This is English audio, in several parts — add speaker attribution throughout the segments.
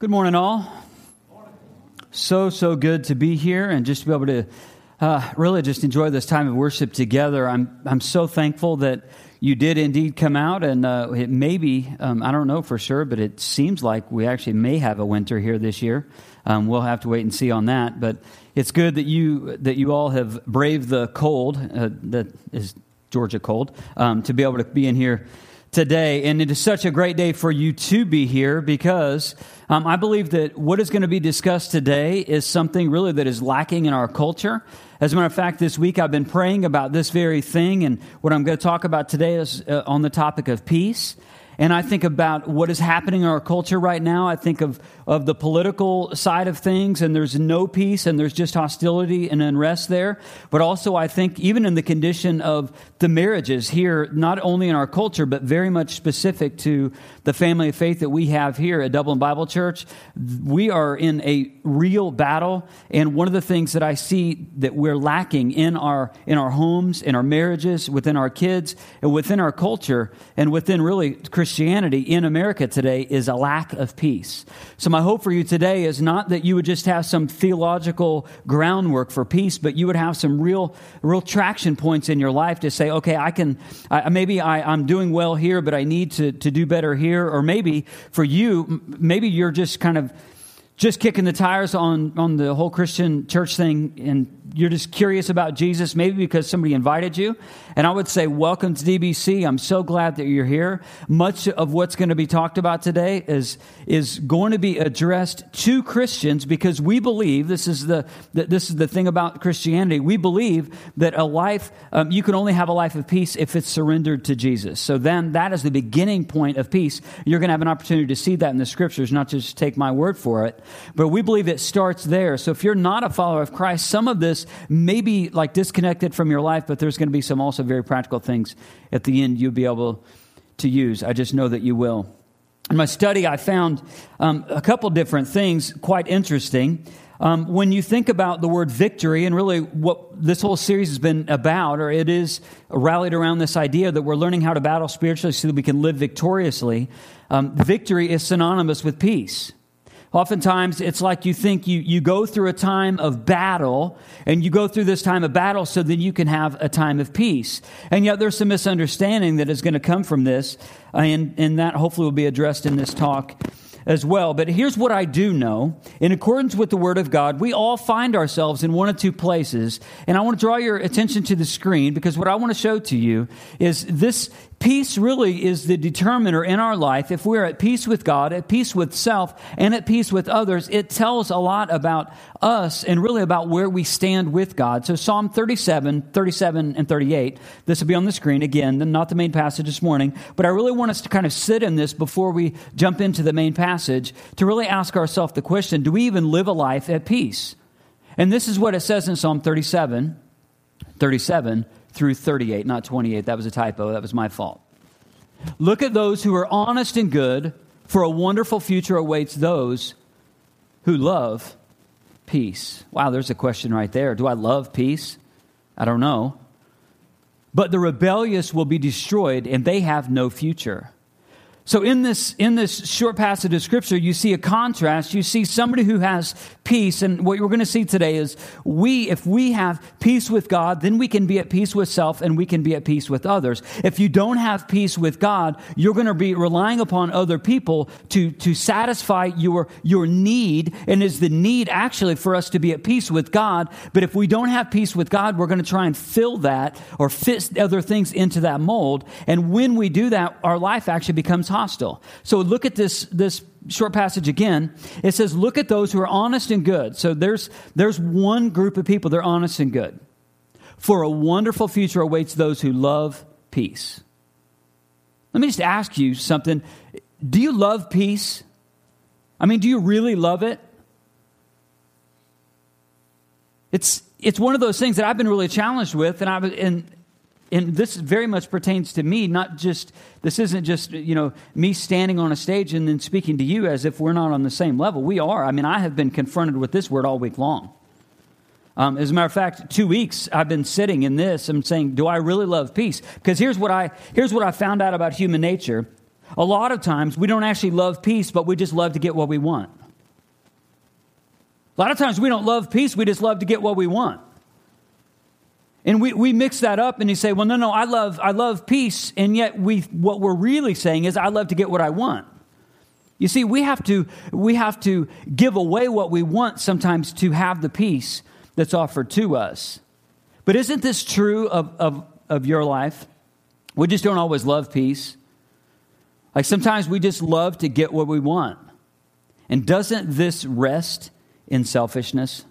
Speaker 1: Good morning, all. So, so good to be here and just to be able to uh, really just enjoy this time of worship together. I'm, I'm so thankful that you did indeed come out, and uh, it may be, um, I don't know for sure, but it seems like we actually may have a winter here this year. Um, we'll have to wait and see on that. But it's good that you, that you all have braved the cold, uh, that is Georgia cold, um, to be able to be in here today. And it is such a great day for you to be here because um, I believe that what is going to be discussed today is something really that is lacking in our culture. As a matter of fact, this week I've been praying about this very thing, and what I'm going to talk about today is uh, on the topic of peace and I think about what is happening in our culture right now. I think of, of the political side of things, and there's no peace, and there's just hostility and unrest there. But also, I think even in the condition of the marriages here, not only in our culture, but very much specific to the family of faith that we have here at Dublin Bible Church, we are in a real battle. And one of the things that I see that we're lacking in our, in our homes, in our marriages, within our kids, and within our culture, and within really Christianity in America today is a lack of peace. So, my hope for you today is not that you would just have some theological groundwork for peace, but you would have some real, real traction points in your life to say, okay, I can, I, maybe I, I'm doing well here, but I need to, to do better here. Or maybe for you, maybe you're just kind of just kicking the tires on, on the whole Christian church thing and you're just curious about Jesus, maybe because somebody invited you. And I would say, Welcome to DBC. I'm so glad that you're here. Much of what's going to be talked about today is, is going to be addressed to Christians because we believe this is the, this is the thing about Christianity. We believe that a life, um, you can only have a life of peace if it's surrendered to Jesus. So then that is the beginning point of peace. You're going to have an opportunity to see that in the scriptures, not just take my word for it. But we believe it starts there. So if you're not a follower of Christ, some of this may be like disconnected from your life, but there's going to be some also very practical things at the end you'll be able to use. I just know that you will. In my study, I found um, a couple different things quite interesting. Um, when you think about the word victory and really what this whole series has been about, or it is rallied around this idea that we're learning how to battle spiritually so that we can live victoriously, um, victory is synonymous with peace. Oftentimes, it's like you think you, you go through a time of battle, and you go through this time of battle so that you can have a time of peace. And yet, there's some misunderstanding that is going to come from this, and, and that hopefully will be addressed in this talk as well. But here's what I do know. In accordance with the Word of God, we all find ourselves in one of two places. And I want to draw your attention to the screen because what I want to show to you is this Peace really is the determiner in our life. If we're at peace with God, at peace with self, and at peace with others, it tells a lot about us and really about where we stand with God. So, Psalm 37, 37, and 38, this will be on the screen again, not the main passage this morning, but I really want us to kind of sit in this before we jump into the main passage to really ask ourselves the question do we even live a life at peace? And this is what it says in Psalm 37, 37 through 38, not 28. That was a typo. That was my fault. Look at those who are honest and good, for a wonderful future awaits those who love peace. Wow, there's a question right there. Do I love peace? I don't know. But the rebellious will be destroyed, and they have no future. So in this in this short passage of scripture, you see a contrast. You see somebody who has peace, and what we're going to see today is we, if we have peace with God, then we can be at peace with self, and we can be at peace with others. If you don't have peace with God, you're going to be relying upon other people to to satisfy your your need, and is the need actually for us to be at peace with God? But if we don't have peace with God, we're going to try and fill that or fit other things into that mold, and when we do that, our life actually becomes hostile. So look at this, this short passage again. It says, Look at those who are honest and good. So there's, there's one group of people, they're honest and good. For a wonderful future awaits those who love peace. Let me just ask you something. Do you love peace? I mean, do you really love it? It's, it's one of those things that I've been really challenged with, and, I've, and and this very much pertains to me not just this isn't just you know me standing on a stage and then speaking to you as if we're not on the same level. We are. I mean i have been confronted with this word all week long. Um, as a matter of fact two weeks i've been sitting in this and saying do i really love peace? Because here's what i here's what i found out about human nature. A lot of times we don't actually love peace but we just love to get what we want. A lot of times we don't love peace, we just love to get what we want. And we, we mix that up and you say, well, no, no, I love, I love peace. And yet we, what we're really saying is, I love to get what I want. You see, we have to, we have to give away what we want sometimes to have the peace that's offered to us. But isn't this true of, of, of your life? We just don't always love peace. Like sometimes we just love to get what we want. And doesn't this rest in selfishness?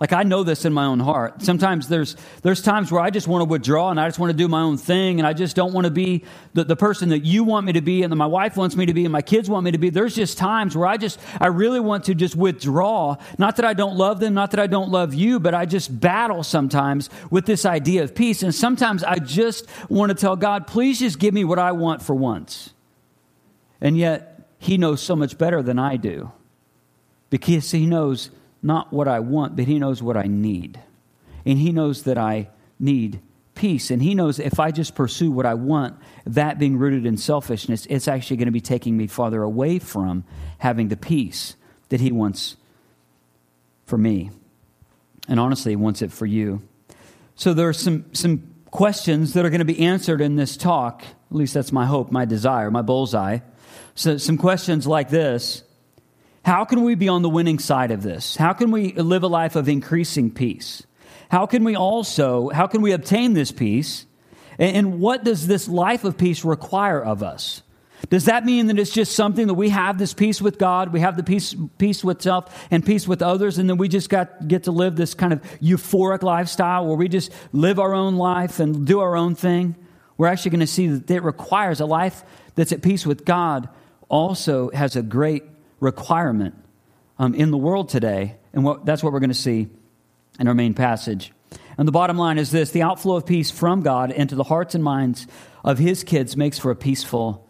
Speaker 1: Like I know this in my own heart. Sometimes there's there's times where I just want to withdraw and I just want to do my own thing and I just don't want to be the, the person that you want me to be and that my wife wants me to be and my kids want me to be. There's just times where I just I really want to just withdraw. Not that I don't love them, not that I don't love you, but I just battle sometimes with this idea of peace. And sometimes I just want to tell God, please just give me what I want for once. And yet he knows so much better than I do. Because he knows not what I want, but He knows what I need. And He knows that I need peace. And He knows if I just pursue what I want, that being rooted in selfishness, it's actually going to be taking me farther away from having the peace that He wants for me. And honestly, He wants it for you. So there are some, some questions that are going to be answered in this talk. At least that's my hope, my desire, my bullseye. So, some questions like this how can we be on the winning side of this? How can we live a life of increasing peace? How can we also, how can we obtain this peace? And what does this life of peace require of us? Does that mean that it's just something that we have this peace with God, we have the peace, peace with self and peace with others, and then we just got get to live this kind of euphoric lifestyle where we just live our own life and do our own thing? We're actually going to see that it requires a life that's at peace with God also has a great requirement um, in the world today. And what, that's what we're going to see in our main passage. And the bottom line is this the outflow of peace from God into the hearts and minds of his kids makes for a peaceful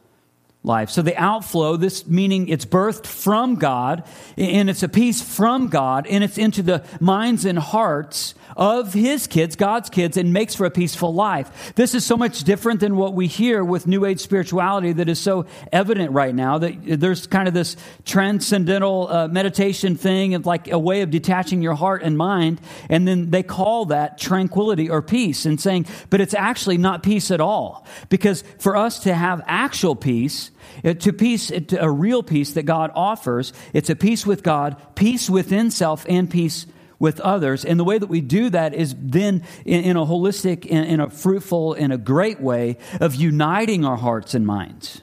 Speaker 1: life. So the outflow, this meaning it's birthed from God, and it's a peace from God, and it's into the minds and hearts of his kids, God's kids, and makes for a peaceful life. This is so much different than what we hear with New Age spirituality that is so evident right now. That there's kind of this transcendental uh, meditation thing, of like a way of detaching your heart and mind, and then they call that tranquility or peace, and saying, but it's actually not peace at all. Because for us to have actual peace, to peace, to a real peace that God offers, it's a peace with God, peace within self, and peace with others. And the way that we do that is then in, in a holistic, in, in, a fruitful, in a great way of uniting our hearts and minds.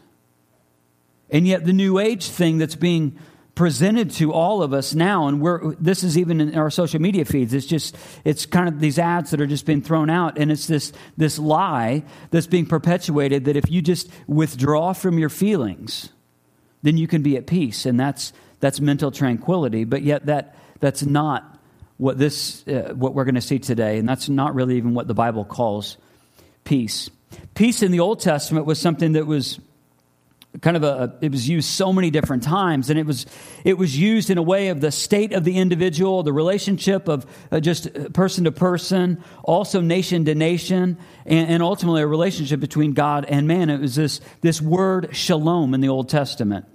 Speaker 1: And yet, the New Age thing that's being presented to all of us now, and we're, this is even in our social media feeds. It's just, it's kind of these ads that are just being thrown out, and it's this, this lie that's being perpetuated that if you just withdraw from your feelings, then you can be at peace, and that's, that's mental tranquility. But yet, that, that's not what this uh, what we're going to see today and that's not really even what the bible calls peace. Peace in the old testament was something that was kind of a it was used so many different times and it was it was used in a way of the state of the individual the relationship of uh, just person to person also nation to nation and, and ultimately a relationship between god and man. It was this this word shalom in the old testament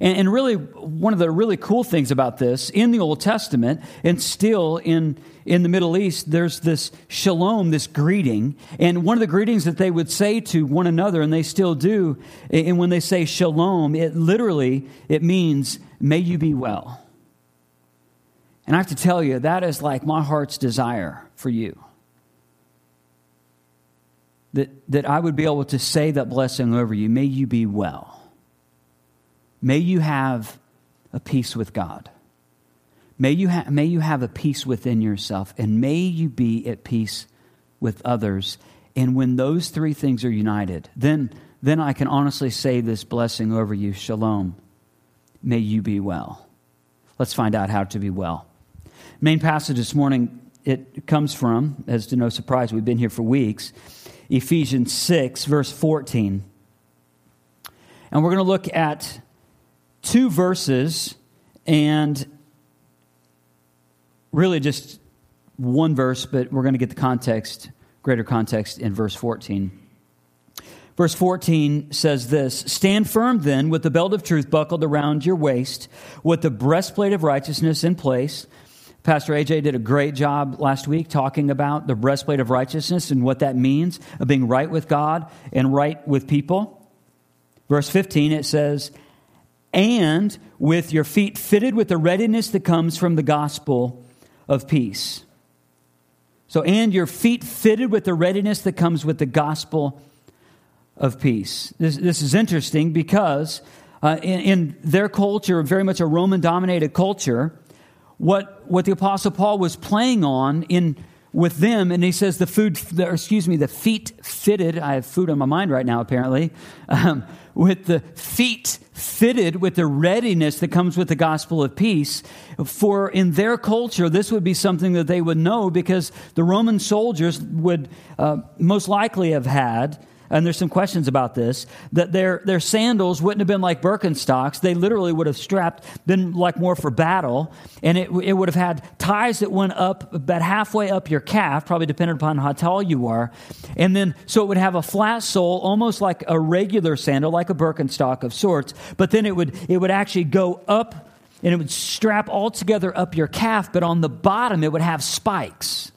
Speaker 1: and, and really, one of the really cool things about this in the Old Testament and still in, in the Middle East, there's this shalom, this greeting. And one of the greetings that they would say to one another, and they still do, and when they say shalom, it literally, it means, may you be well. And I have to tell you, that is like my heart's desire for you. That, that I would be able to say that blessing over you. May you be well. May you have a peace with God. May you, ha- may you have a peace within yourself, and may you be at peace with others. And when those three things are united, then, then I can honestly say this blessing over you Shalom. May you be well. Let's find out how to be well. Main passage this morning, it comes from, as to no surprise, we've been here for weeks, Ephesians 6, verse 14. And we're going to look at two verses and really just one verse, but we're going to get the context, greater context in verse 14. Verse 14 says this Stand firm then with the belt of truth buckled around your waist, with the breastplate of righteousness in place. Pastor AJ did a great job last week talking about the breastplate of righteousness and what that means of being right with God and right with people. Verse 15, it says, And with your feet fitted with the readiness that comes from the gospel of peace. So, and your feet fitted with the readiness that comes with the gospel of peace. This, this is interesting because uh, in, in their culture, very much a Roman dominated culture, what, what the Apostle Paul was playing on in with them, and he says the food, the, excuse me, the feet fitted. I have food on my mind right now, apparently. Um, with the feet fitted with the readiness that comes with the gospel of peace. For in their culture, this would be something that they would know because the Roman soldiers would uh, most likely have had and there's some questions about this, that their, their sandals wouldn't have been like Birkenstocks. They literally would have strapped, been like more for battle, and it, it would have had ties that went up about halfway up your calf, probably depending upon how tall you are. And then, so it would have a flat sole, almost like a regular sandal, like a Birkenstock of sorts, but then it would, it would actually go up and it would strap all together up your calf, but on the bottom it would have spikes.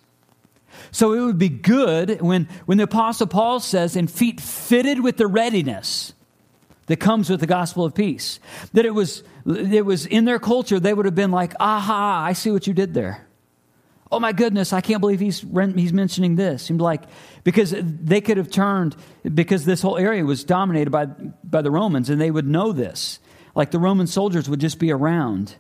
Speaker 1: So it would be good when, when the Apostle Paul says, and feet fitted with the readiness that comes with the gospel of peace, that it was, it was in their culture, they would have been like, aha, I see what you did there. Oh my goodness, I can't believe he's, he's mentioning this. Seemed like, because they could have turned, because this whole area was dominated by, by the Romans, and they would know this. Like the Roman soldiers would just be around.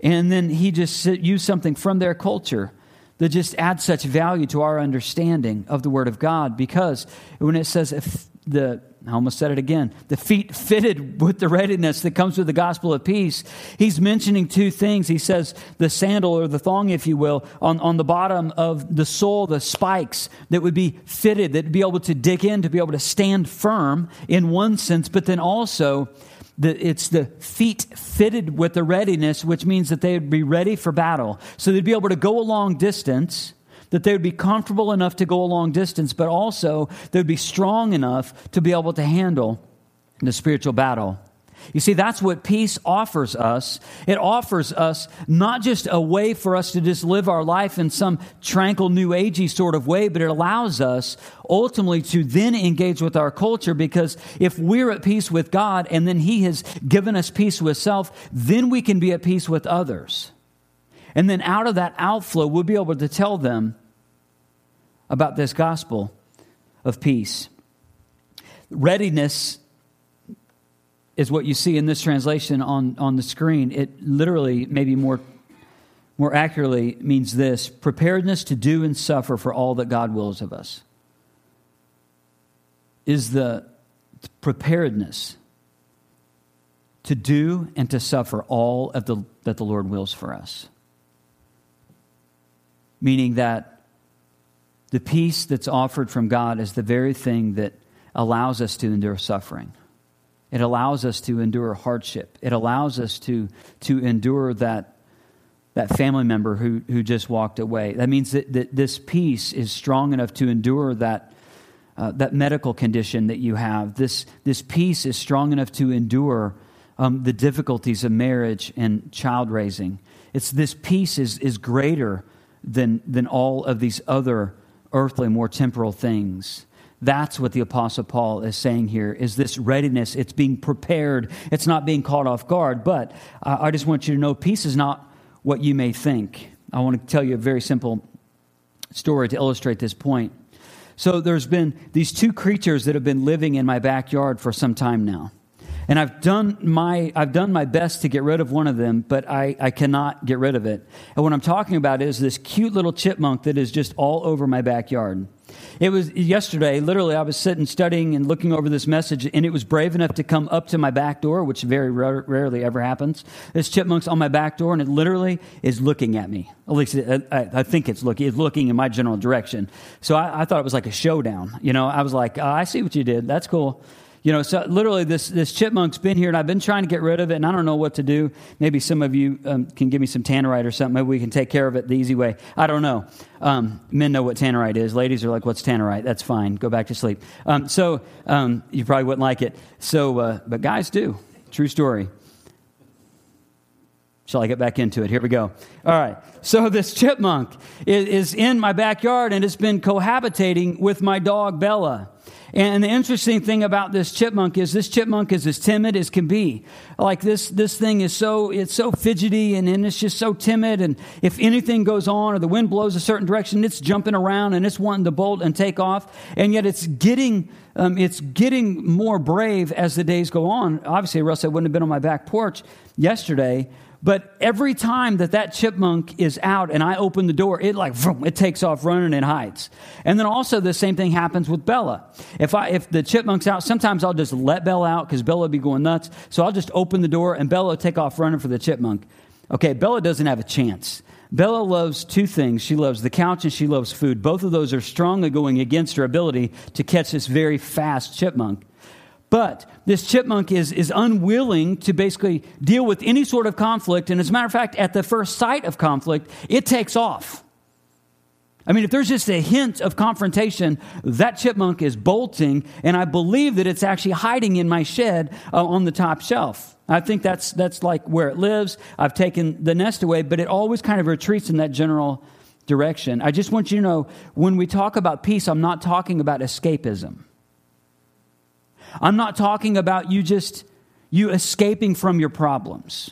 Speaker 1: And then he just used something from their culture that just adds such value to our understanding of the Word of God because when it says if the I almost said it again. The feet fitted with the readiness that comes with the gospel of peace. He's mentioning two things. He says the sandal or the thong, if you will, on, on the bottom of the sole, the spikes that would be fitted, that would be able to dig in, to be able to stand firm in one sense, but then also the, it's the feet fitted with the readiness, which means that they would be ready for battle. So they'd be able to go a long distance, that they would be comfortable enough to go a long distance, but also they would be strong enough to be able to handle the spiritual battle. You see, that's what peace offers us. It offers us not just a way for us to just live our life in some tranquil, new agey sort of way, but it allows us ultimately to then engage with our culture because if we're at peace with God and then He has given us peace with self, then we can be at peace with others. And then out of that outflow, we'll be able to tell them about this gospel of peace. Readiness is what you see in this translation on, on the screen. It literally, maybe more, more accurately, means this preparedness to do and suffer for all that God wills of us. Is the preparedness to do and to suffer all of the, that the Lord wills for us. Meaning that the peace that's offered from God is the very thing that allows us to endure suffering. It allows us to endure hardship. It allows us to, to endure that, that family member who, who just walked away. That means that, that this peace is strong enough to endure that, uh, that medical condition that you have. This, this peace is strong enough to endure um, the difficulties of marriage and child raising. It's, this peace is, is greater than, than all of these other earthly, more temporal things. That's what the Apostle Paul is saying here is this readiness. It's being prepared. It's not being caught off guard. But uh, I just want you to know peace is not what you may think. I want to tell you a very simple story to illustrate this point. So there's been these two creatures that have been living in my backyard for some time now. And I've done my, I've done my best to get rid of one of them, but I, I cannot get rid of it. And what I'm talking about is this cute little chipmunk that is just all over my backyard. It was yesterday, literally, I was sitting studying and looking over this message, and it was brave enough to come up to my back door, which very rarely ever happens. This chipmunk's on my back door, and it literally is looking at me. At least I, I, think it's looking, it's looking in my general direction. So I, I, thought it was like a showdown. You know, I was like, oh, I see what you did. That's cool You know, so literally this, this chipmunk's been here and I've been trying to get rid of it and I don't know what to do. Maybe some of you um, can give me some tannerite or something. Maybe we can take care of it the easy way. I don't know. Um, men know what tannerite is. Ladies are like, what's tannerite? That's fine. Go back to sleep. Um, so um, you probably wouldn't like it. So, uh, but guys do. True story. Shall I get back into it? Here we go. All right. So this chipmunk is, is in my backyard and it's been cohabitating with my dog Bella. And the interesting thing about this chipmunk is this chipmunk is as timid as can be. Like this, this thing is so, it's so fidgety and, and it's just so timid. And if anything goes on or the wind blows a certain direction, it's jumping around and it's wanting to bolt and take off. And yet it's getting, um, it's getting more brave as the days go on. Obviously, Russ, I wouldn't have been on my back porch yesterday but every time that that chipmunk is out and I open the door, it like vroom, it takes off running and hides. And then also the same thing happens with Bella. If I if the chipmunk's out, sometimes I'll just let Bella out because Bella will be going nuts. So I'll just open the door and Bella take off running for the chipmunk. Okay, Bella doesn't have a chance. Bella loves two things. She loves the couch and she loves food. Both of those are strongly going against her ability to catch this very fast chipmunk. But this chipmunk is, is unwilling to basically deal with any sort of conflict. And as a matter of fact, at the first sight of conflict, it takes off. I mean, if there's just a hint of confrontation, that chipmunk is bolting, and I believe that it's actually hiding in my shed uh, on the top shelf. I think that's, that's like where it lives. I've taken the nest away, but it always kind of retreats in that general direction. I just want you to know when we talk about peace, I'm not talking about escapism. I'm not talking about you just you escaping from your problems.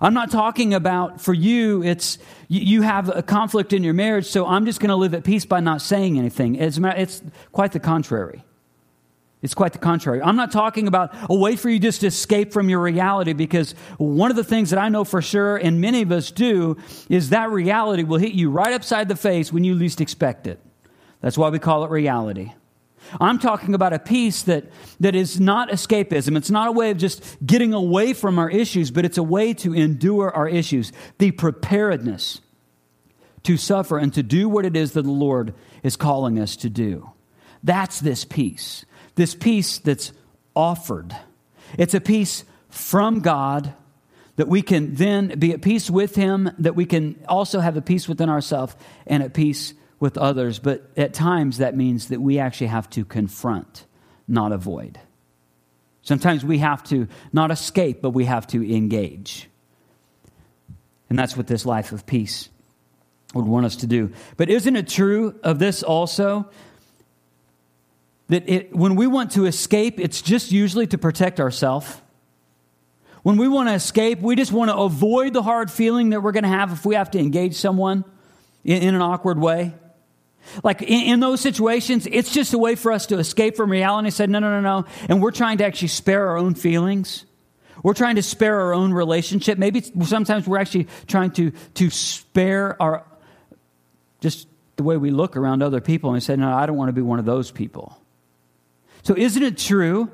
Speaker 1: I'm not talking about for you, it's you have a conflict in your marriage, so I'm just going to live at peace by not saying anything. It's, it's quite the contrary. It's quite the contrary. I'm not talking about a way for you just to escape from your reality because one of the things that I know for sure, and many of us do, is that reality will hit you right upside the face when you least expect it. That's why we call it reality. I'm talking about a peace that, that is not escapism. It's not a way of just getting away from our issues, but it's a way to endure our issues. The preparedness to suffer and to do what it is that the Lord is calling us to do. That's this peace. This peace that's offered. It's a peace from God that we can then be at peace with Him, that we can also have a peace within ourselves and at peace with others, but at times that means that we actually have to confront, not avoid. Sometimes we have to not escape, but we have to engage. And that's what this life of peace would want us to do. But isn't it true of this also? That it, when we want to escape, it's just usually to protect ourselves. When we want to escape, we just want to avoid the hard feeling that we're going to have if we have to engage someone in, in an awkward way. Like in, in, those situations, it's just a way for us to escape from reality say, no, no, no, no. And we're trying to actually spare our own feelings. We're trying to spare our own relationship. Maybe sometimes we're actually trying to, to spare our, just the way we look around other people and said no, I don't want to be one of those people. So isn't it true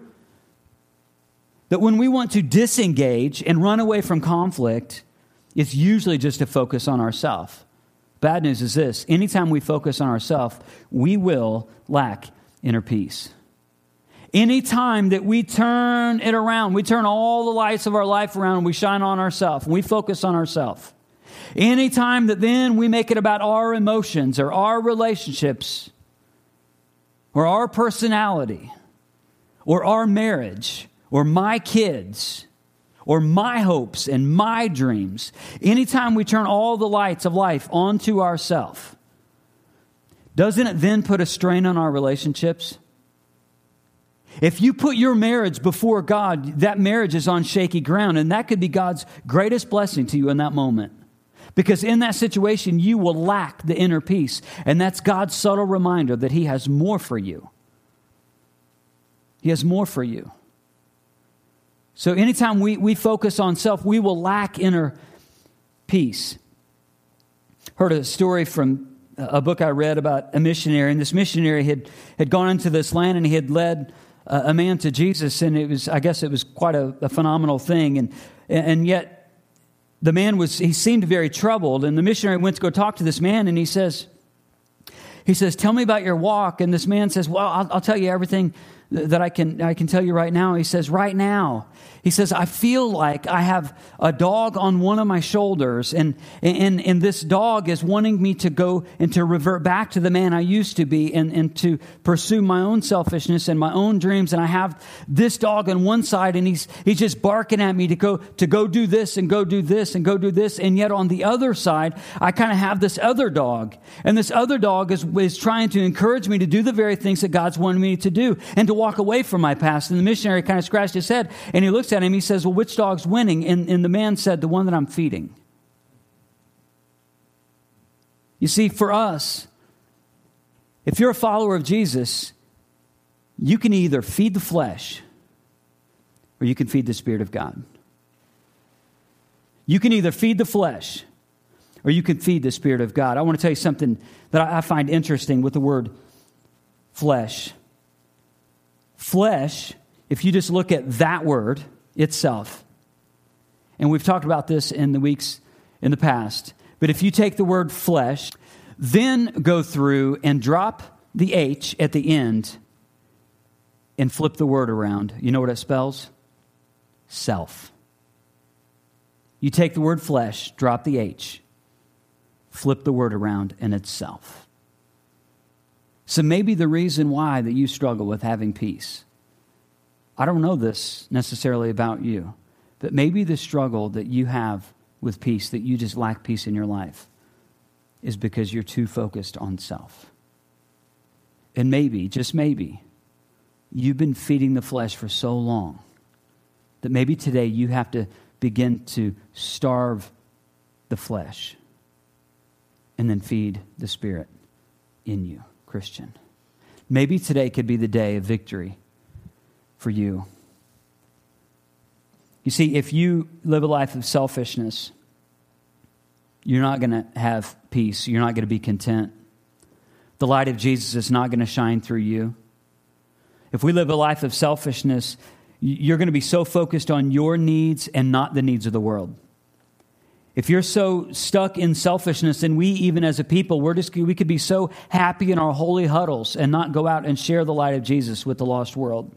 Speaker 1: that when we want to disengage and run away from conflict, it's usually just to focus on ourselves? Bad news is this anytime we focus on ourselves, we will lack inner peace. Anytime that we turn it around, we turn all the lights of our life around and we shine on ourselves, we focus on ourselves. Anytime that then we make it about our emotions or our relationships or our personality or our marriage or my kids, or my hopes and my dreams, anytime we turn all the lights of life onto ourself, doesn't it then put a strain on our relationships? If you put your marriage before God, that marriage is on shaky ground, and that could be God's greatest blessing to you in that moment. Because in that situation, you will lack the inner peace, and that's God's subtle reminder that He has more for you. He has more for you. So anytime we, we focus on self, we will lack inner peace. Heard a story from a book I read about a missionary, and this missionary had, had gone into this land and he had led a, a man to Jesus, and it was, I guess it was quite a, a phenomenal thing. And, and yet, the man was, he seemed very troubled, and the missionary went to go talk to this man, and he says, he says, Tell me about your walk. And this man says, Well, I'll, I'll tell you everything that I can, I can tell you right now. He says, right now, he says, I feel like I have a dog on one of my shoulders, and, and, and this dog is wanting me to go and to revert back to the man I used to be and, and to pursue my own selfishness and my own dreams. And I have this dog on one side, and he's, he's just barking at me to go, to go do this and go do this and go do this. And yet on the other side, I kind of have this other dog. And this other dog is, is trying to encourage me to do the very things that God's wanted me to do and to walk away from my past. And the missionary kind of scratched his head and he looks at him. He says, Well, which dog's winning? And, and the man said, The one that I'm feeding. You see, for us, if you're a follower of Jesus, you can either feed the flesh or you can feed the Spirit of God. You can either feed the flesh or you can feed the Spirit of God. I want to tell you something that I find interesting with the word flesh. Flesh, if you just look at that word itself, and we've talked about this in the weeks in the past, but if you take the word flesh, then go through and drop the H at the end and flip the word around, you know what it spells? Self. You take the word flesh, drop the H, flip the word around, and it's self. So maybe the reason why that you struggle with having peace, I don't know this necessarily about you, but maybe the struggle that you have with peace, that you just lack peace in your life, is because you're too focused on self. And maybe, just maybe, you've been feeding the flesh for so long that maybe today you have to begin to starve the flesh and then feed the Spirit in you, Christian. Maybe today could be the day of victory for you. You see, if you live a life of selfishness, you're not going to have peace. You're not going to be content. The light of Jesus is not going to shine through you. If we live a life of selfishness, you're going to be so focused on your needs and not the needs of the world. If you're so stuck in selfishness, and we, even as a people, we're just, we could be so happy in our holy huddles and not go out and share the light of Jesus with the lost world.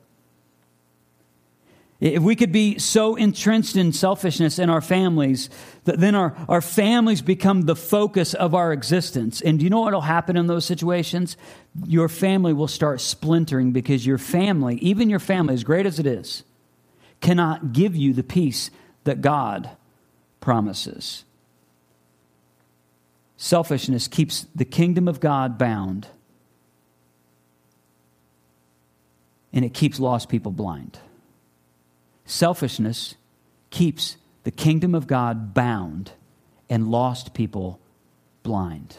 Speaker 1: If we could be so entrenched in selfishness in our families, that then our, our families become the focus of our existence. And do you know what will happen in those situations? Your family will start splintering because your family, even your family, as great as it is, cannot give you the peace that God promises. Selfishness keeps the kingdom of God bound, and it keeps lost people blind. Selfishness keeps the kingdom of God bound and lost people blind.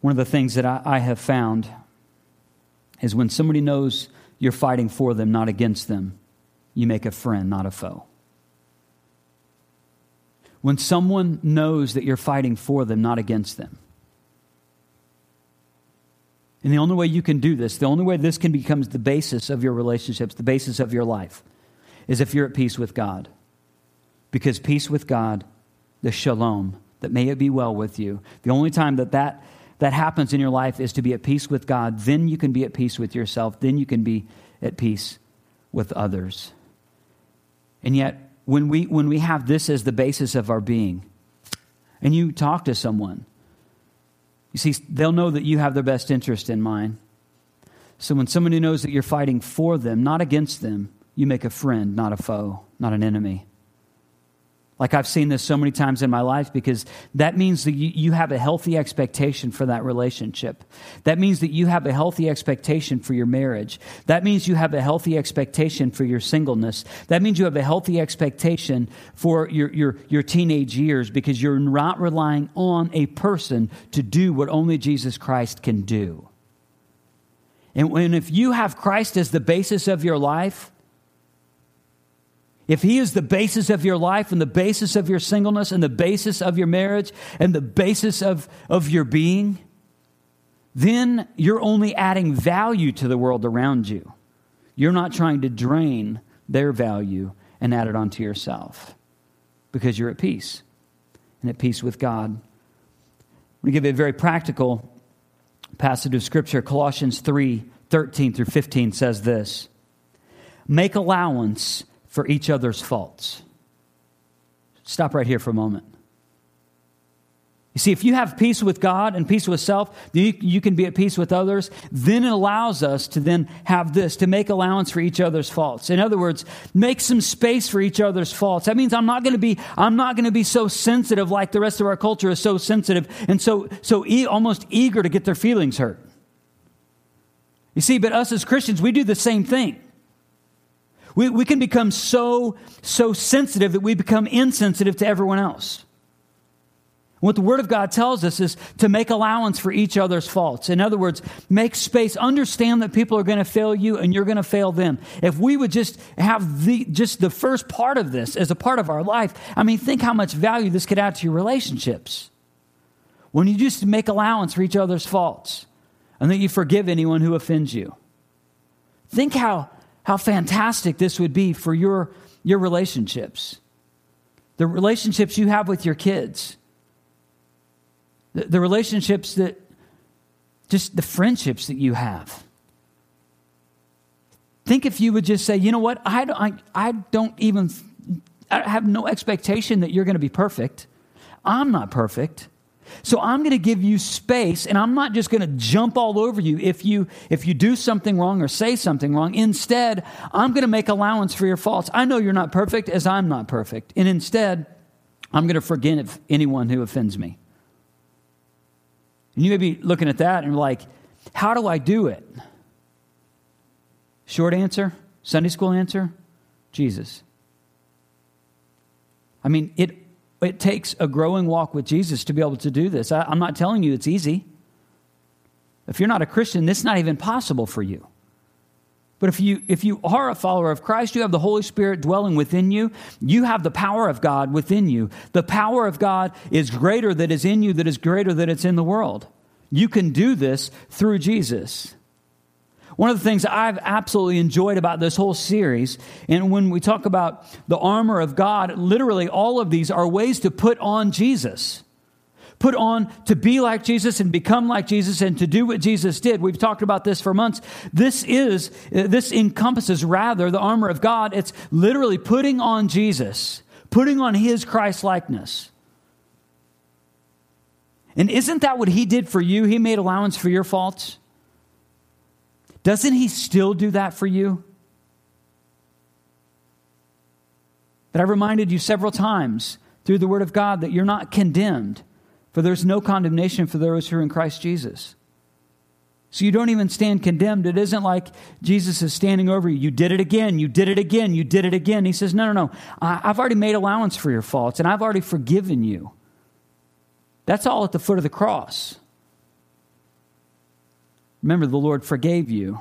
Speaker 1: One of the things that I, I, have found is when somebody knows you're fighting for them, not against them, you make a friend, not a foe. When someone knows that you're fighting for them, not against them, and the only way you can do this, the only way this can become the basis of your relationships, the basis of your life, is if you're at peace with God. Because peace with God, the shalom, that may it be well with you, the only time that that, that happens in your life is to be at peace with God. Then you can be at peace with yourself. Then you can be at peace with others. And yet, when we, when we have this as the basis of our being, and you talk to someone, you see, they'll know that you have their best interest in mind. So when somebody knows that you're fighting for them, not against them, you make a friend, not a foe, not an enemy. Like I've seen this so many times in my life because that means that you, have a healthy expectation for that relationship. That means that you have a healthy expectation for your marriage. That means you have a healthy expectation for your singleness. That means you have a healthy expectation for your, your, your teenage years because you're not relying on a person to do what only Jesus Christ can do. And when, if you have Christ as the basis of your life, if He is the basis of your life and the basis of your singleness and the basis of your marriage and the basis of, of your being, then you're only adding value to the world around you. You're not trying to drain their value and add it onto yourself because you're at peace and at peace with God. I'm going to give you a very practical passage of Scripture, Colossians 3 13 through 15, says this Make allowance for each other's faults. Stop right here for a moment. You see, if you have peace with God and peace with self, you, you can be at peace with others. Then it allows us to then have this, to make allowance for each other's faults. In other words, make some space for each other's faults. That means I'm not going to be, I'm not going to be so sensitive like the rest of our culture is so sensitive and so, so e- almost eager to get their feelings hurt. You see, but us as Christians, we do the same thing. We, we can become so, so sensitive that we become insensitive to everyone else. What the Word of God tells us is to make allowance for each other's faults. In other words, make space. Understand that people are going to fail you and you're going to fail them. If we would just have the, just the first part of this as a part of our life, I mean, think how much value this could add to your relationships. When you just make allowance for each other's faults and that you forgive anyone who offends you. Think how, how fantastic this would be for your, your relationships. The relationships you have with your kids the, the relationships that, just the friendships that you have. Think if you would just say, you know what, I don't, I, I don't even, I have no expectation that you're going to be perfect. I'm not perfect. So I'm going to give you space and I'm not just going to jump all over you if you if you do something wrong or say something wrong. Instead, I'm going to make allowance for your faults. I know you're not perfect as I'm not perfect. And instead, I'm going to forgive anyone who offends me. And you may be looking at that and like, how do I do it? Short answer, Sunday school answer, Jesus. I mean, it, it takes a growing walk with Jesus to be able to do this. I, I'm not telling you it's easy. If you're not a Christian, this is not even possible for you. But if you, if you are a follower of Christ, you have the Holy Spirit dwelling within you. You have the power of God within you. The power of God is greater that is in you, that is greater that it's in the world. You can do this through Jesus. One of the things I've absolutely enjoyed about this whole series, and when we talk about the armor of God, literally all of these are ways to put on Jesus put on to be like Jesus and become like Jesus and to do what Jesus did. We've talked about this for months. This is, this encompasses rather the armor of God. It's literally putting on Jesus, putting on his Christ likeness. And isn't that what he did for you? He made allowance for your faults. Doesn't he still do that for you? That I've reminded you several times through the Word of God that you're not condemned. For there's no condemnation for those who are in Christ Jesus. So you don't even stand condemned. It isn't like Jesus is standing over you. You did it again. You did it again. You did it again. He says, No, no, no. I've already made allowance for your faults and I've already forgiven you. That's all at the foot of the cross. Remember, the Lord forgave you,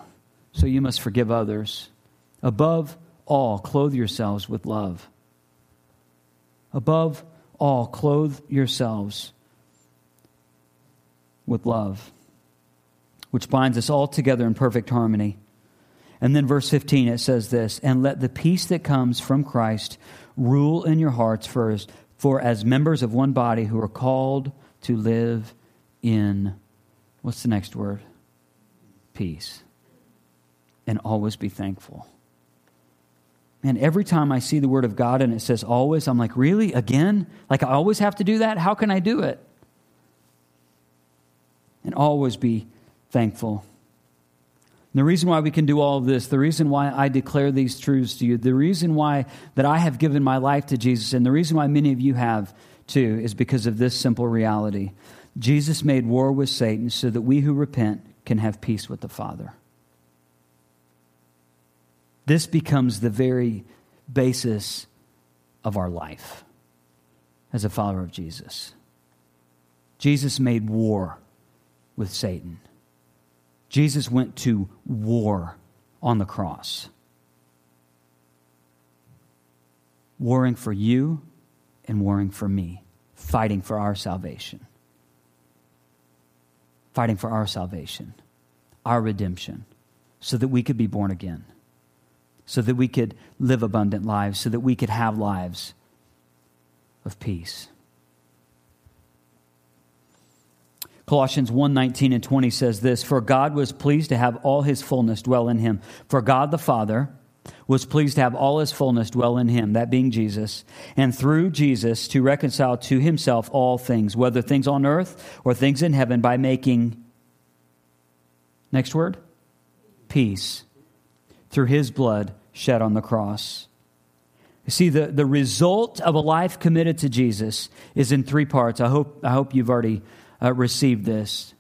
Speaker 1: so you must forgive others. Above all, clothe yourselves with love. Above all, clothe yourselves with love, which binds us all together in perfect harmony. And then, verse 15, it says this And let the peace that comes from Christ rule in your hearts first, for as members of one body who are called to live in, what's the next word? Peace. And always be thankful. And every time I see the word of God and it says always, I'm like, really? Again? Like I always have to do that? How can I do it? and always be thankful. The reason why we can do all of this, the reason why I declare these truths to you, the reason why that I have given my life to Jesus, and the reason why many of you have too, is because of this simple reality. Jesus made war with Satan so that we who repent can have peace with the Father. This becomes the very basis of our life as a follower of Jesus. Jesus made war with Satan. Jesus went to war on the cross, warring for you and warring for me, fighting for our salvation. Fighting for our salvation, our redemption, so that we could be born again, so that we could live abundant lives, so that we could have lives of peace. Colossians 1 19 and 20 says this For God was pleased to have all his fullness dwell in him. For God the Father was pleased to have all his fullness dwell in him, that being Jesus, and through Jesus to reconcile to himself all things, whether things on earth or things in heaven, by making, next word, peace, through his blood shed on the cross. You see, the, the result of a life committed to Jesus is in three parts. I hope, I hope you've already uh, received this.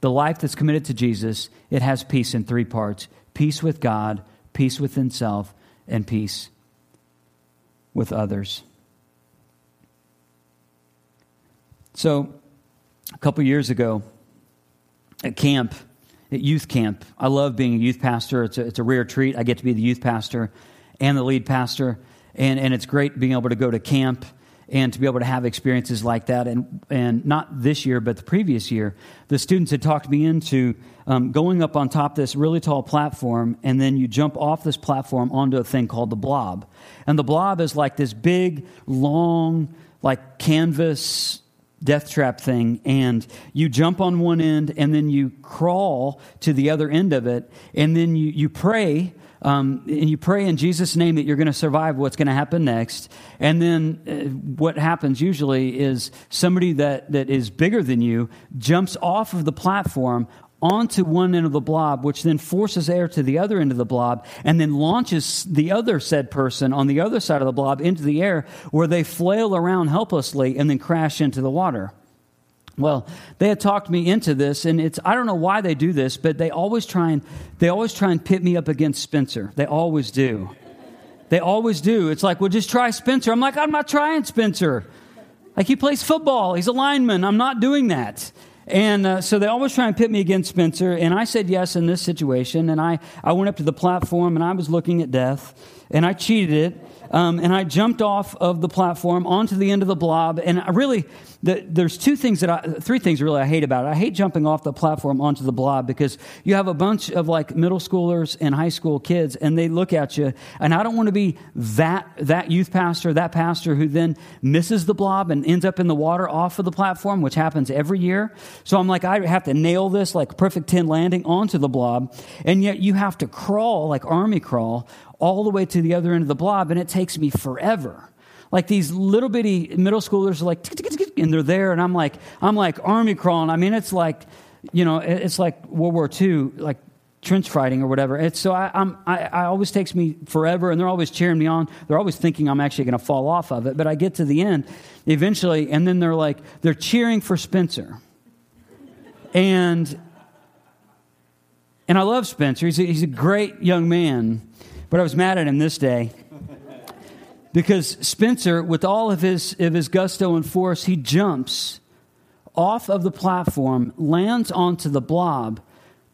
Speaker 1: The life that's committed to Jesus, it has peace in three parts peace with God, peace within self, and peace with others. So, a couple years ago at camp, at youth camp, I love being a youth pastor. It's a, it's a rare treat. I get to be the youth pastor and the lead pastor, and, and it's great being able to go to camp and to be able to have experiences like that. And, and not this year, but the previous year, the students had talked me into um, going up on top this really tall platform, and then you jump off this platform onto a thing called the blob. And the blob is like this big, long, like canvas death trap thing and you jump on one end and then you crawl to the other end of it and then you, you pray um, and you pray in Jesus' name that you're going to survive what's going to happen next. And then uh, what happens usually is somebody that, that is bigger than you jumps off of the platform onto one end of the blob, which then forces air to the other end of the blob, and then launches the other said person on the other side of the blob into the air, where they flail around helplessly and then crash into the water. Well, they had talked me into this, and it's I don't know why they do this, but they always try and they always try and pit me up against Spencer. They always do. They always do. It's like, well, just try Spencer. I'm like, I'm not trying Spencer. Like he plays football. He's a lineman. I'm not doing that. And uh, so they always try and pit me against Spencer. And I said yes in this situation. And I, I went up to the platform and I was looking at death. And I cheated it. Um, and I jumped off of the platform onto the end of the blob. And I really, the, there's two things that I, three things really I hate about it. I hate jumping off the platform onto the blob because you have a bunch of like middle schoolers and high school kids and they look at you. And I don't want to be that, that youth pastor, that pastor who then misses the blob and ends up in the water off of the platform, which happens every year. So I'm like, I have to nail this like perfect 10 landing onto the blob. And yet you have to crawl like army crawl all the way to the other end of the blob. And it takes me forever. Like these little bitty middle schoolers are like and they're there and i'm like i'm like army crawling. I mean it's like you know it's like world war ii like trench fighting or whatever. It's so i i'm i, I always takes me forever and they're always cheering me on. They're always thinking i'm actually going to fall off of it but i get to the end eventually and then they're like they're cheering for spencer. And and i love spencer. He's a, he's a great young man but i was mad at him this day because Spencer, with all of his, of his gusto and force, he jumps off of the platform, lands onto the blob.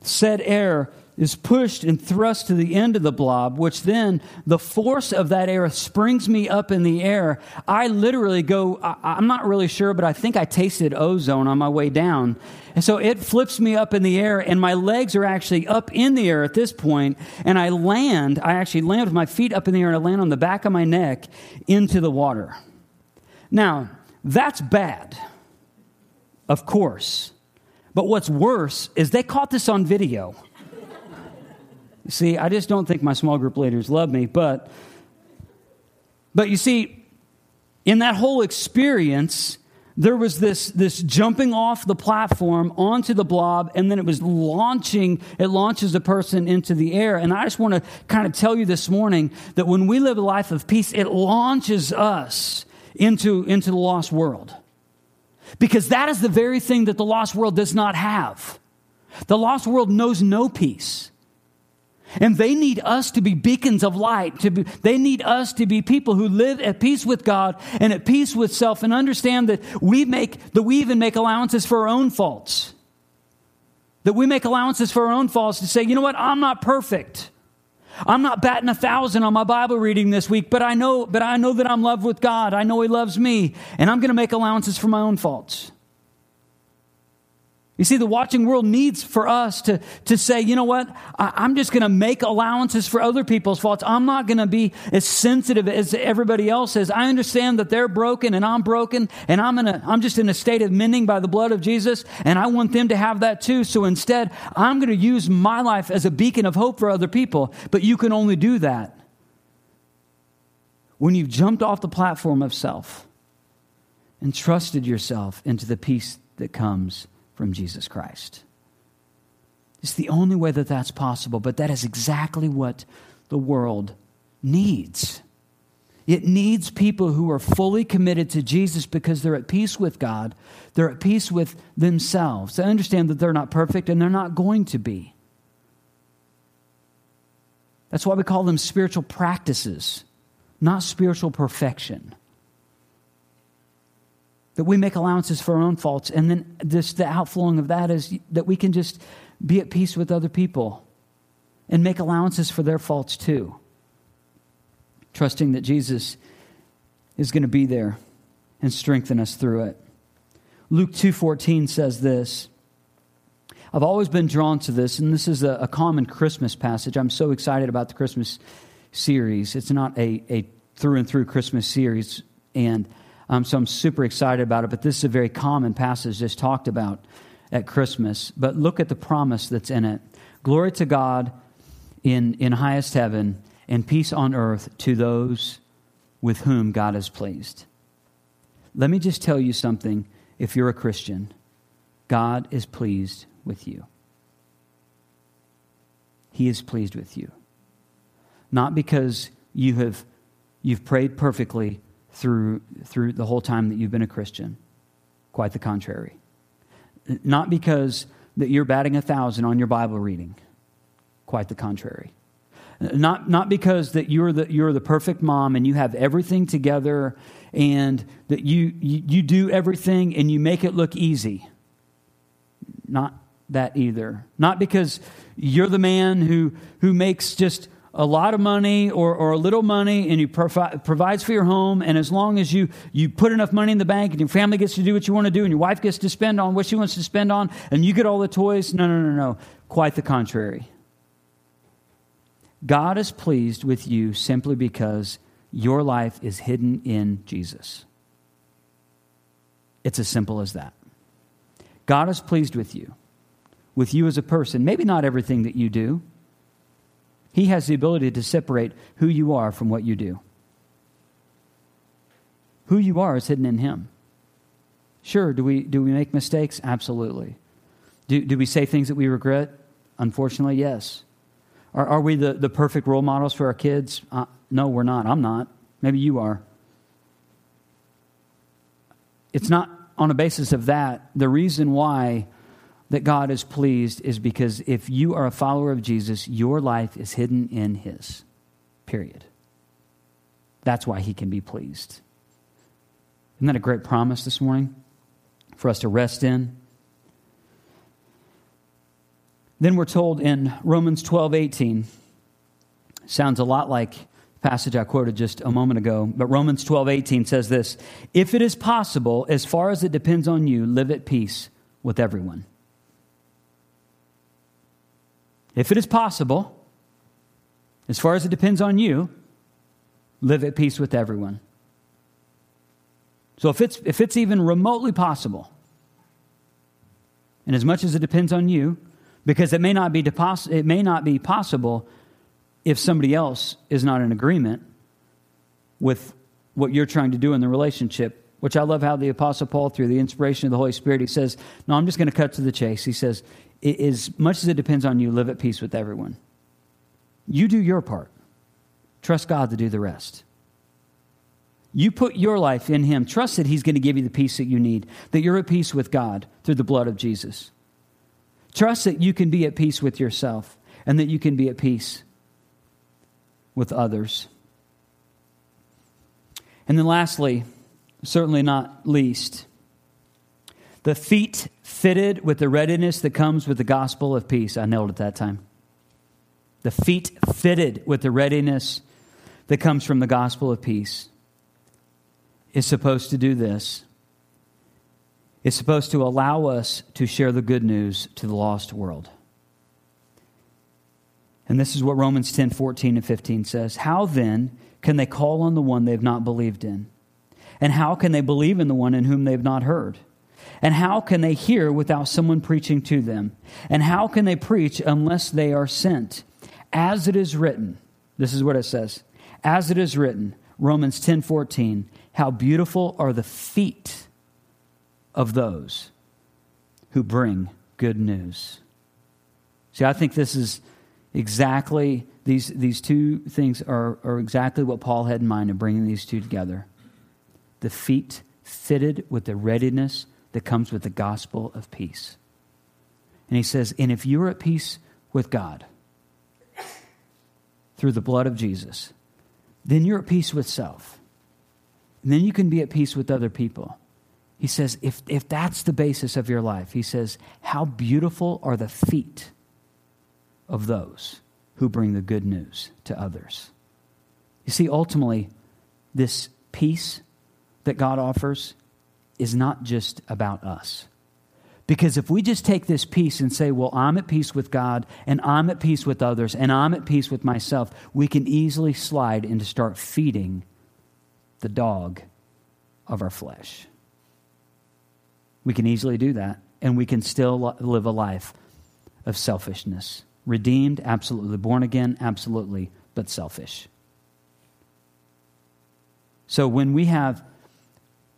Speaker 1: Said air is pushed and thrust to the end of the blob, which then the force of that air springs me up in the air. I literally go, I, am not really sure, but I think I tasted ozone on my way down. And so it flips me up in the air, and my legs are actually up in the air at this point, and I land, I actually land with my feet up in the air, and I land on the back of my neck into the water. Now, that's bad, of course. But what's worse is they caught this on video. See, I just don't think my small group leaders love me, but but you see, in that whole experience, there was this, this jumping off the platform onto the blob, and then it was launching, it launches a person into the air. And I just want to kind of tell you this morning that when we live a life of peace, it launches us into, into the lost world. Because that is the very thing that the lost world does not have. The lost world knows no peace. And they need us to be beacons of light. To be, they need us to be people who live at peace with God and at peace with self and understand that we make, that we even make allowances for our own faults. That we make allowances for our own faults to say, you know what, I'm not perfect. I'm not batting a thousand on my Bible reading this week, but I know, but I know that I'm loved with God. I know He loves me, and I'm going to make allowances for my own faults. You see, the watching world needs for us to, to say, you know what? I, am just going to make allowances for other people's faults. I'm not going to be as sensitive as everybody else is. I understand that they're broken and I'm broken and I'm in a, I'm just in a state of mending by the blood of Jesus and I want them to have that too. So instead, I'm going to use my life as a beacon of hope for other people. But you can only do that when you've jumped off the platform of self and trusted yourself into the peace that comes from Jesus Christ. It's the only way that that's possible, but that is exactly what the world needs. It needs people who are fully committed to Jesus because they're at peace with God, they're at peace with themselves. They understand that they're not perfect and they're not going to be. That's why we call them spiritual practices, not spiritual perfection that we make allowances for our own faults. And then the outflowing of that is that we can just be at peace with other people and make allowances for their faults too. Trusting that Jesus is going to be there and strengthen us through it. Luke 2:14 says this. I've always been drawn to this, and this is a, a, common Christmas passage. I'm so excited about the Christmas series. It's not a, a through and through Christmas series, and um, so I'm super excited about it. But this is a very common passage just talked about at Christmas. But look at the promise that's in it Glory to God in, in highest heaven, and peace on earth to those with whom God is pleased. Let me just tell you something if you're a Christian God is pleased with you. He is pleased with you. Not because you have you've prayed perfectly through, through the whole time that you've been a Christian. Quite the contrary. Not because that you're batting a thousand on your Bible reading. Quite the contrary. Not, not because that you're the, you're the perfect mom and you have everything together and that you, you, you do everything and you make it look easy. Not that either. Not because you're the man who, who makes just a lot of money or, or a little money and you provi- provides for your home. And as long as you, you put enough money in the bank and your family gets to do what you want to do and your wife gets to spend on what she wants to spend on and you get all the toys no no no no. Quite the contrary. God is pleased with you simply because your life is hidden in jesus. It's as simple as that. God is pleased with you with you as a person. Maybe not everything that you do he has the ability to separate who you are from what you do. Who you are is hidden in Him. Sure, do we, do we make mistakes? Absolutely. Do, do we say things that we regret? Unfortunately, yes. Are, are we the, the perfect role models for our kids? Uh, no, we're not. I'm not. Maybe you are. It's not on a basis of that. The reason why that God is pleased is because if you are a follower of Jesus, your life is hidden in His. Period. That's why He can be pleased. Isn't that a great promise this morning for us to rest in? Then we're told in Romans 12 18, sounds a lot like the passage I quoted just a moment ago, but Romans 12 18 says this If it is possible, as far as it depends on you, live at peace with everyone. If it is possible, as far as it depends on you, live at peace with everyone. So if it's, if it's even remotely possible, and as much as it depends on you, because it may not be, depos- it may not be possible if somebody else is not in agreement with what you're trying to do in the relationship which I love how the Apostle Paul, through the inspiration of the Holy Spirit, he says, No, I'm just going to cut to the chase. He says, As much as it depends on you, live at peace with everyone. You do your part, trust God to do the rest. You put your life in Him. Trust that He's going to give you the peace that you need, that you're at peace with God through the blood of Jesus. Trust that you can be at peace with yourself and that you can be at peace with others. And then lastly, certainly not least. The feet fitted with the readiness that comes with the gospel of peace. I nailed it that time. The feet fitted with the readiness that comes from the gospel of peace is supposed to do this It's supposed to allow us to share the good news to the lost world. And this is what Romans 10 14 and 15 says. How then can they call on the one they have not believed in? And how can they believe in the one in whom they have not heard? And how can they hear without someone preaching to them? And how can they preach unless they are sent? As it is written, this is what it says. As it is written, Romans 10:14, how beautiful are the feet of those who bring good news. See, I think this is exactly, these, these two things are, are exactly what Paul had in mind in bringing these two together. The feet fitted with the readiness that comes with the gospel of peace. And he says, and if you're at peace with God through the blood of Jesus, then you're at peace with self. And then you can be at peace with other people. He says, if, if that's the basis of your life, he says, how beautiful are the feet of those who bring the good news to others. You see, ultimately, this peace that God offers is not just about us. Because if we just take this peace and say, well, I'm at peace with God, and I'm at peace with others, and I'm at peace with myself, we can easily slide into start feeding the dog of our flesh. We can easily do that, and we can still live a life of selfishness. Redeemed, absolutely. Born again, absolutely, but selfish. So when we have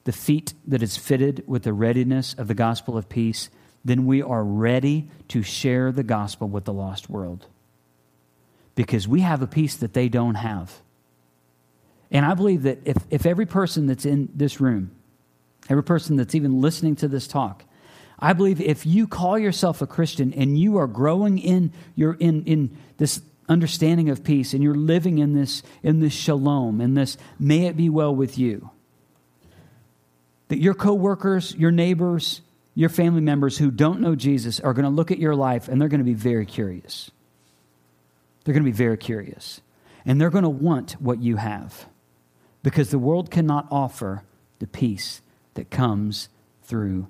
Speaker 1: the feet that is fitted with the readiness of the gospel of peace, then we are ready to share the gospel with the lost world. Because we have a peace that they don't have. And I believe that if, if every person that's in this room, every person that's even listening to this talk, I believe if you call yourself a Christian and you are growing in your in in this understanding of peace and you're living in this in this shalom in this may it be well with you that your coworkers, your neighbors, your family members who don't know Jesus are going to look at your life and they're going to be very curious. They're going to be very curious. And they're going to want what you have because the world cannot offer the peace that comes through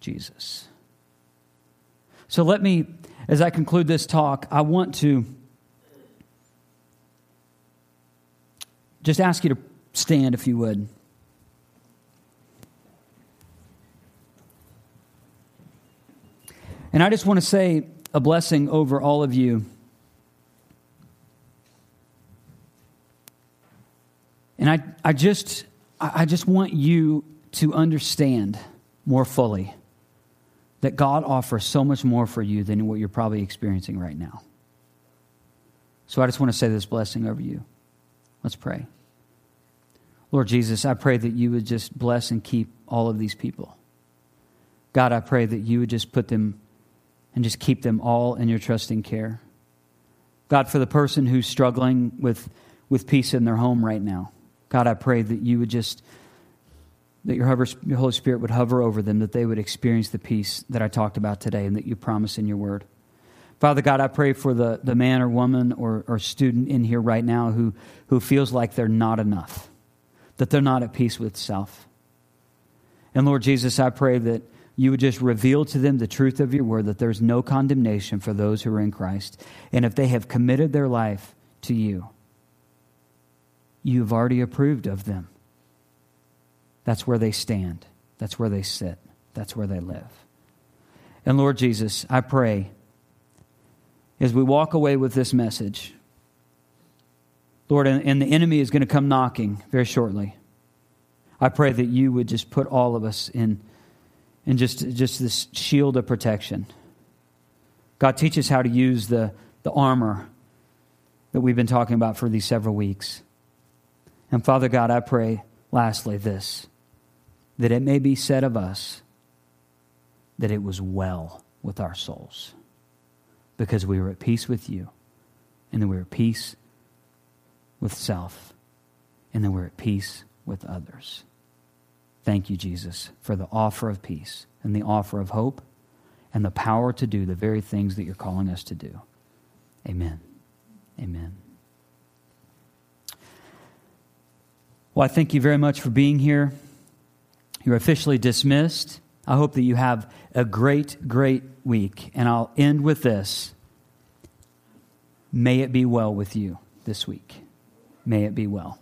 Speaker 1: Jesus. So let me, as I conclude this talk, I want to just ask you to stand if you would. And I just want to say a blessing over all of you. And I, I just I just want you to understand more fully that God offers so much more for you than what you're probably experiencing right now. So I just want to say this blessing over you. Let's pray. Lord Jesus, I pray that you would just bless and keep all of these people. God, I pray that you would just put them and just keep them all in your trusting care. God, for the person who's struggling with, with peace in their home right now, God, I pray that you would just, that your, hover, your Holy Spirit would hover over them, that they would experience the peace that I talked about today and that you promise in your word. Father God, I pray for the, the man or woman or, or student in here right now who, who feels like they're not enough, that they're not at peace with self. And Lord Jesus, I pray that you would just reveal to them the truth of your word that there's no condemnation for those who are in Christ. And if they have committed their life to you, you've already approved of them. That's where they stand, that's where they sit, that's where they live. And Lord Jesus, I pray as we walk away with this message, Lord, and the enemy is going to come knocking very shortly. I pray that you would just put all of us in and just, just this shield of protection. God, teach us how to use the, the armor that we've been talking about for these several weeks. And Father God, I pray, lastly, this that it may be said of us that it was well with our souls because we were at peace with you, and then we were at peace with self, and then we're at peace with others. Thank you, Jesus, for the offer of peace and the offer of hope and the power to do the very things that you're calling us to do. Amen. Amen. Well, I thank you very much for being here. You're officially dismissed. I hope that you have a great, great week. And I'll end with this. May it be well with you this week. May it be well.